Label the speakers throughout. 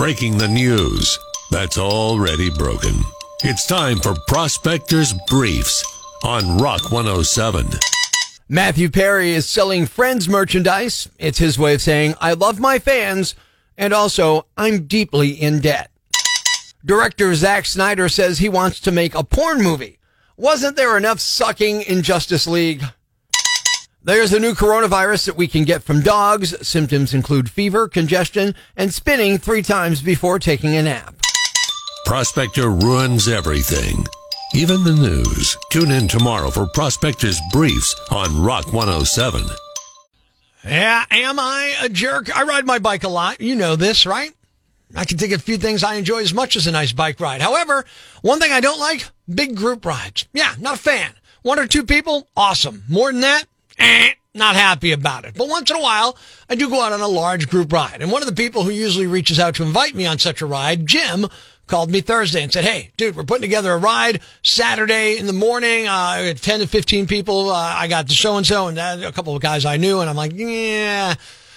Speaker 1: breaking the news that's already broken. It's time for Prospectors Briefs on Rock 107.
Speaker 2: Matthew Perry is selling Friends merchandise. It's his way of saying, I love my fans, and also, I'm deeply in debt. Director Zack Snyder says he wants to make a porn movie. Wasn't there enough sucking in Justice League? There's a new coronavirus that we can get from dogs. Symptoms include fever, congestion, and spinning three times before taking a nap.
Speaker 1: Prospector ruins everything, even the news. Tune in tomorrow for Prospectors Briefs on Rock 107.
Speaker 2: Yeah, am I a jerk? I ride my bike a lot. You know this, right? I can think of a few things I enjoy as much as a nice bike ride. However, one thing I don't like, big group rides. Yeah, not a fan. One or two people, awesome. More than that, eh, not happy about it. But once in a while, I do go out on a large group ride. And one of the people who usually reaches out to invite me on such a ride, Jim, called me Thursday and said, Hey, dude, we're putting together a ride Saturday in the morning. Uh, 10 to 15 people. Uh, I got the so and so and a couple of guys I knew. And I'm like, yeah.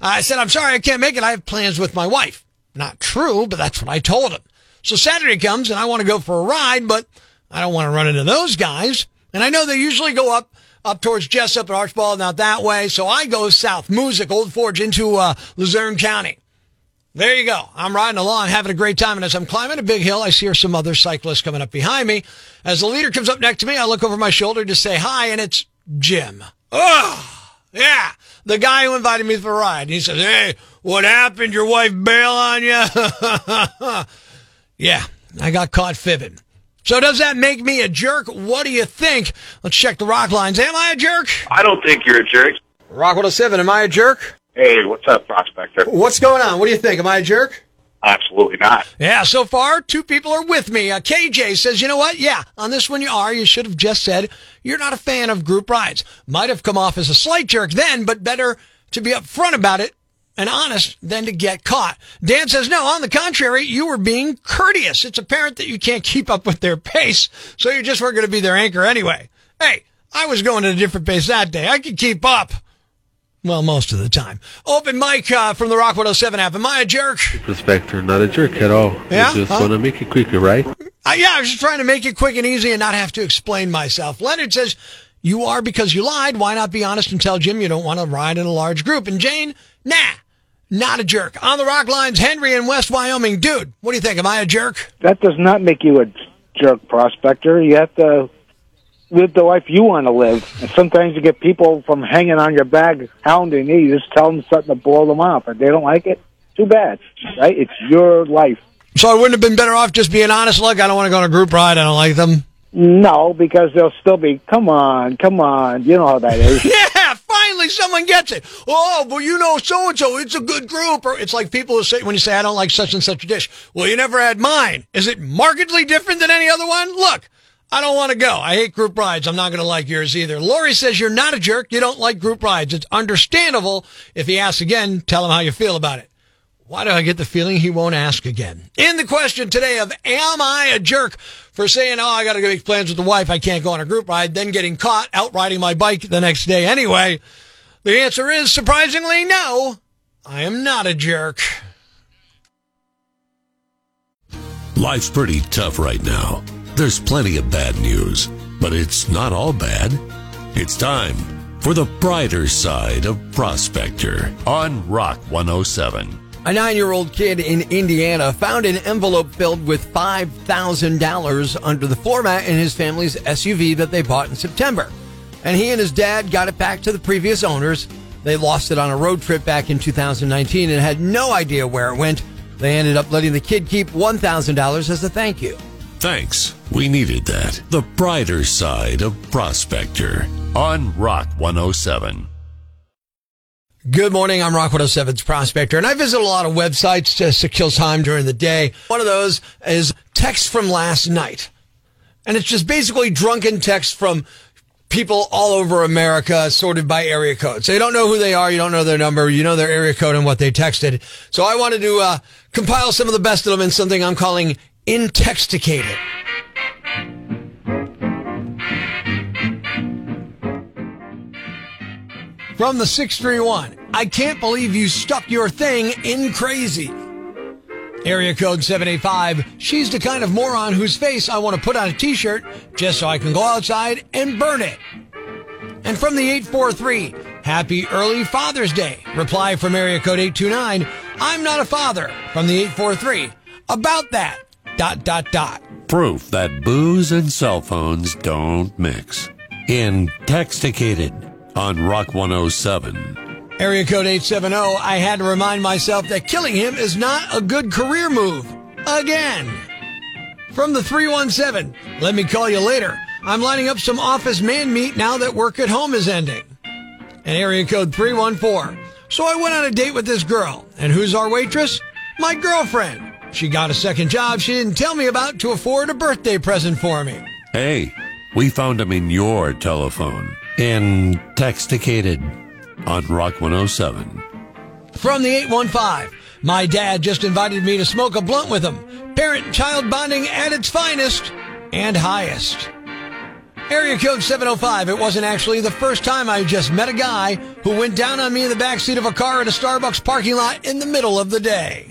Speaker 2: I said, I'm sorry, I can't make it. I have plans with my wife. Not true, but that's what I told him. So Saturday comes and I want to go for a ride, but I don't want to run into those guys. And I know they usually go up, up towards Jessup and Archbald, not that way. So I go south, Moosic, Old Forge into, uh, Luzerne County. There you go. I'm riding along, having a great time. And as I'm climbing a big hill, I see some other cyclists coming up behind me. As the leader comes up next to me, I look over my shoulder to say hi, and it's Jim. Oh, yeah. The guy who invited me for a ride. He says, Hey, what happened? Your wife bail on you? yeah, I got caught fibbing. So does that make me a jerk? What do you think? Let's check the rock lines. Am I a jerk?
Speaker 3: I don't think you're a jerk.
Speaker 2: Rock 107, am I a jerk?
Speaker 3: Hey, what's up, prospector?
Speaker 2: What's going on? What do you think? Am I a jerk?
Speaker 3: Absolutely not.
Speaker 2: Yeah, so far, two people are with me. Uh, KJ says, you know what? Yeah, on this one you are. You should have just said you're not a fan of group rides. Might have come off as a slight jerk then, but better to be upfront about it and honest than to get caught. Dan says, no, on the contrary, you were being courteous. It's apparent that you can't keep up with their pace, so you just weren't going to be their anchor anyway. Hey, I was going at a different pace that day. I could keep up. Well, most of the time. Open mic uh, from the Rock 107 app. Am I a jerk?
Speaker 4: Prospector, not a jerk at all.
Speaker 2: Yeah?
Speaker 4: I just
Speaker 2: Huh?
Speaker 4: want to make it quicker, right?
Speaker 2: Uh, yeah, I was just trying to make it quick and easy and not have to explain myself. Leonard says, You are because you lied. Why not be honest and tell Jim you don't want to ride in a large group? And Jane, nah, not a jerk. On the rock lines, Henry in West Wyoming. Dude, what do you think? Am I a jerk?
Speaker 5: that does not make you a jerk prospector. You have to live the life you want to live. And sometimes you get people from hanging on your bag, hounding you. You just tell them something to blow them off. If they don't like it, too bad, right? It's your life.
Speaker 2: So I wouldn't have been better off just being honest. Look, I don't want to go on a group ride. I don't like them.
Speaker 5: No, because they'll still be, come on, come on. You know how that is.
Speaker 2: Yeah, gets it. Oh, well, you know, so and so, it's a good group. Or it's like people who say, when you say, I don't like such and such a dish. Well, you never had mine. Is it markedly different than any other one? Look, I don't want to go. I hate group rides. I'm not going to like yours either. Lori says you're not a jerk. You don't like group rides. It's understandable. If he asks again, tell him how you feel about it. Why do I get the feeling he won't ask again? In the question today of am I a jerk for saying, oh, I got to make plans with the wife. I can't go on a group ride, then getting caught out riding my bike the next day anyway. The answer is surprisingly no. I am not a jerk.
Speaker 1: Life's pretty tough right now. There's plenty of bad news, but it's not all bad. It's time for the brighter side of Prospector on Rock 107.
Speaker 2: A nine year old kid in Indiana found an envelope filled with $5,000 under the floor mat in his family's SUV that they bought in September. And he and his dad got it back to the previous owners. They lost it on a road trip back in 2019 and had no idea where it went. They ended up letting the kid keep $1,000 as a thank you.
Speaker 1: Thanks. We needed that. The brighter side of Prospector on Rock 107.
Speaker 2: Good morning. I'm Rock 107's Prospector, and I visit a lot of websites just to kill time during the day. One of those is text from last night. And it's just basically drunken text from people all over America sorted by area code. So you don't know who they are, you don't know their number, you know their area code and what they texted. So I wanted to uh, compile some of the best of them in something I'm calling Intexticated. From the 631, I can't believe you stuck your thing in crazy. Area code 785. She's the kind of moron whose face I want to put on a t-shirt just so I can go outside and burn it. And from the 843, happy early Father's Day. Reply from area code 829. I'm not a father from the 843. About that. Dot, dot, dot.
Speaker 1: Proof that booze and cell phones don't mix. Intexticated on Rock 107.
Speaker 2: Area code 870. I had to remind myself that killing him is not a good career move. Again. From the 317. Let me call you later. I'm lining up some office man meat now that work at home is ending. And area code 314. So I went on a date with this girl. And who's our waitress? My girlfriend. She got a second job she didn't tell me about to afford a birthday present for me.
Speaker 1: Hey, we found him in your telephone. Intexticated on Rock 107.
Speaker 2: From the 815. My dad just invited me to smoke a blunt with him. Parent child bonding at its finest and highest. Area code 705. It wasn't actually the first time I just met a guy who went down on me in the backseat of a car at a Starbucks parking lot in the middle of the day.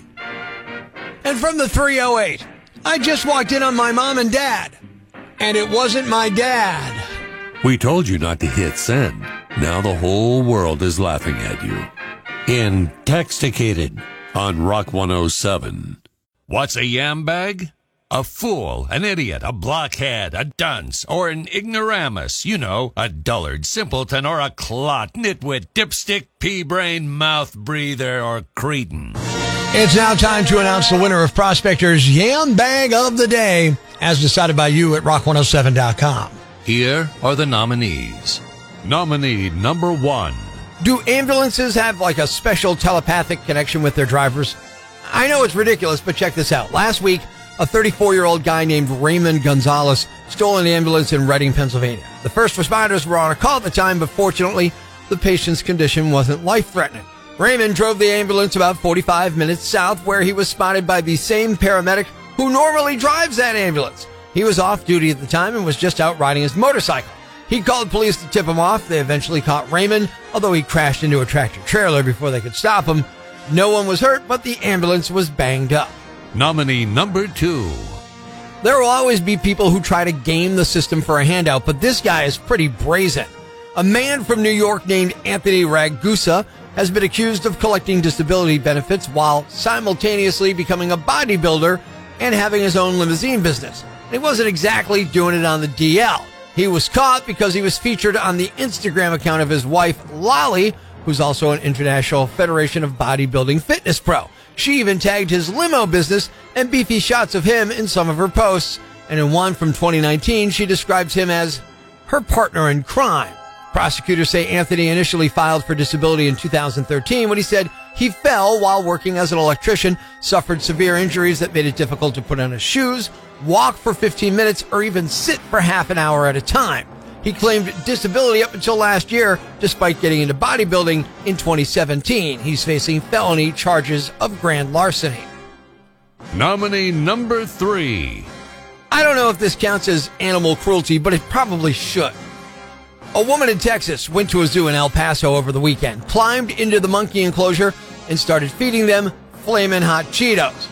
Speaker 2: And from the 308. I just walked in on my mom and dad. And it wasn't my dad.
Speaker 1: We told you not to hit send. Now the whole world is laughing at you. Intexticated on Rock 107. What's a yam bag? A fool, an idiot, a blockhead, a dunce, or an ignoramus. You know, a dullard, simpleton, or a clot, nitwit, dipstick, pea-brain, mouth breather, or cretin.
Speaker 2: It's now time to announce the winner of Prospector's Yam Bag of the Day, as decided by you at rock107.com.
Speaker 1: Here are the nominees. Nominee number one.
Speaker 6: Do ambulances have like a special telepathic connection with their drivers? I know it's ridiculous, but check this out. Last week, a 34 year old guy named Raymond Gonzalez stole an ambulance in Reading, Pennsylvania. The first responders were on a call at the time, but fortunately, the patient's condition wasn't life threatening. Raymond drove the ambulance about 45 minutes south, where he was spotted by the same paramedic who normally drives that ambulance. He was off duty at the time and was just out riding his motorcycle. He called police to tip him off. They eventually caught Raymond, although he crashed into a tractor trailer before they could stop him. No one was hurt, but the ambulance was banged up.
Speaker 1: Nominee number two.
Speaker 6: There will always be people who try to game the system for a handout, but this guy is pretty brazen. A man from New York named Anthony Ragusa has been accused of collecting disability benefits while simultaneously becoming a bodybuilder and having his own limousine business. He wasn't exactly doing it on the DL. He was caught because he was featured on the Instagram account of his wife, Lolly, who's also an International Federation of Bodybuilding fitness pro. She even tagged his limo business and beefy shots of him in some of her posts. And in one from 2019, she describes him as her partner in crime. Prosecutors say Anthony initially filed for disability in 2013 when he said he fell while working as an electrician, suffered severe injuries that made it difficult to put on his shoes, walk for 15 minutes, or even sit for half an hour at a time. He claimed disability up until last year, despite getting into bodybuilding in 2017. He's facing felony charges of grand larceny.
Speaker 1: Nominee number three.
Speaker 6: I don't know if this counts as animal cruelty, but it probably should. A woman in Texas went to a zoo in El Paso over the weekend, climbed into the monkey enclosure, and started feeding them flaming hot Cheetos.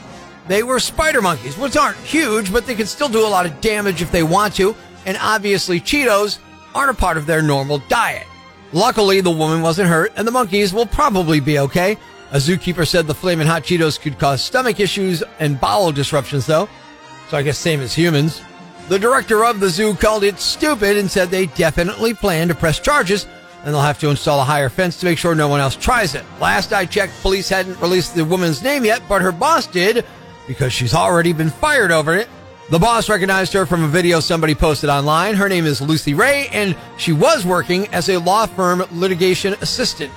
Speaker 6: They were spider monkeys, which aren't huge, but they can still do a lot of damage if they want to, and obviously Cheetos aren't a part of their normal diet. Luckily, the woman wasn't hurt, and the monkeys will probably be okay. A zookeeper said the flaming hot Cheetos could cause stomach issues and bowel disruptions, though. So I guess same as humans. The director of the zoo called it stupid and said they definitely plan to press charges and they'll have to install a higher fence to make sure no one else tries it. Last I checked, police hadn't released the woman's name yet, but her boss did because she's already been fired over it. The boss recognized her from a video somebody posted online. Her name is Lucy Ray, and she was working as a law firm litigation assistant.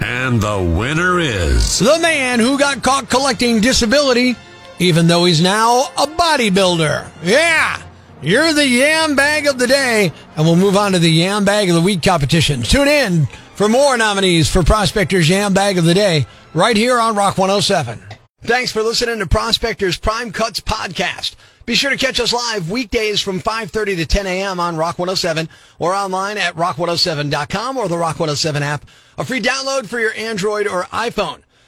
Speaker 1: And the winner is.
Speaker 2: The man who got caught collecting disability, even though he's now a bodybuilder. Yeah! You're the yam bag of the day, and we'll move on to the yam bag of the week competition. Tune in for more nominees for Prospector's Yam Bag of the Day right here on Rock 107. Thanks for listening to Prospector's Prime Cuts podcast. Be sure to catch us live weekdays from 5.30 to 10 a.m. on Rock 107 or online at rock107.com or the Rock 107 app, a free download for your Android or iPhone.